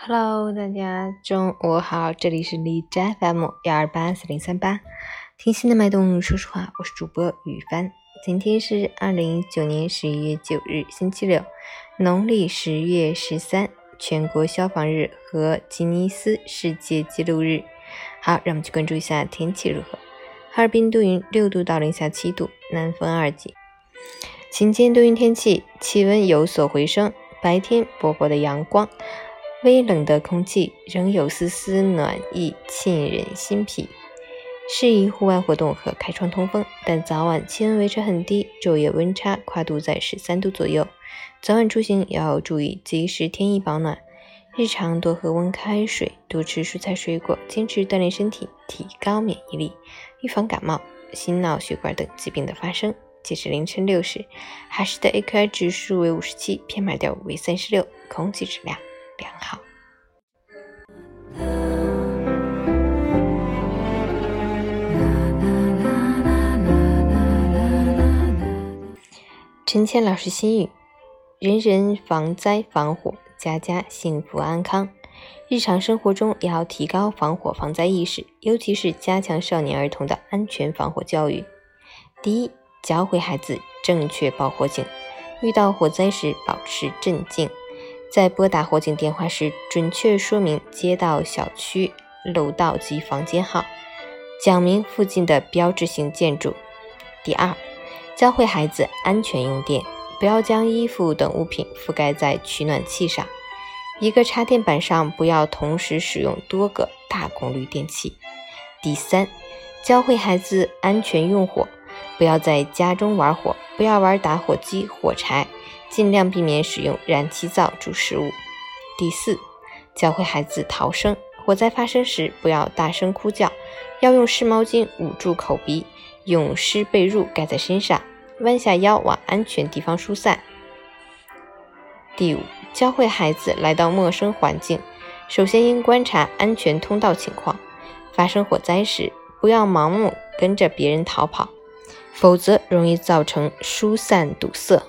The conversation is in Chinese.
Hello，大家中午好，这里是荔枝 FM 幺二八四零三八，听心的脉动，说实话，我是主播雨帆。今天是二零一九年十一月九日，星期六，农历十月十三，全国消防日和吉尼斯世界纪录日。好，让我们去关注一下天气如何。哈尔滨多云，六度到零下七度，南风二级。晴间多云天气，气温有所回升，白天薄薄的阳光，微冷的空气仍有丝丝暖意沁人心脾，适宜户外活动和开窗通风。但早晚气温维持很低，昼夜温差跨度在十三度左右，早晚出行要注意及时添衣保暖。日常多喝温开水，多吃蔬菜水果，坚持锻炼身体，提高免疫力，预防感冒、心脑血管等疾病的发生。截至凌晨六时，哈市的 AQI 指数为五十七，PM 二点五为三十六，空气质量良好。陈谦老师心语：人人防灾防火。家家幸福安康，日常生活中也要提高防火防灾意识，尤其是加强少年儿童的安全防火教育。第一，教会孩子正确报火警，遇到火灾时保持镇静，在拨打火警电话时准确说明街道、小区、楼道及房间号，讲明附近的标志性建筑。第二，教会孩子安全用电。不要将衣服等物品覆盖在取暖器上。一个插电板上不要同时使用多个大功率电器。第三，教会孩子安全用火，不要在家中玩火，不要玩打火机、火柴，尽量避免使用燃气灶煮食物。第四，教会孩子逃生，火灾发生时不要大声哭叫，要用湿毛巾捂住口鼻，用湿被褥盖在身上。弯下腰往安全地方疏散。第五，教会孩子来到陌生环境，首先应观察安全通道情况。发生火灾时，不要盲目跟着别人逃跑，否则容易造成疏散堵塞。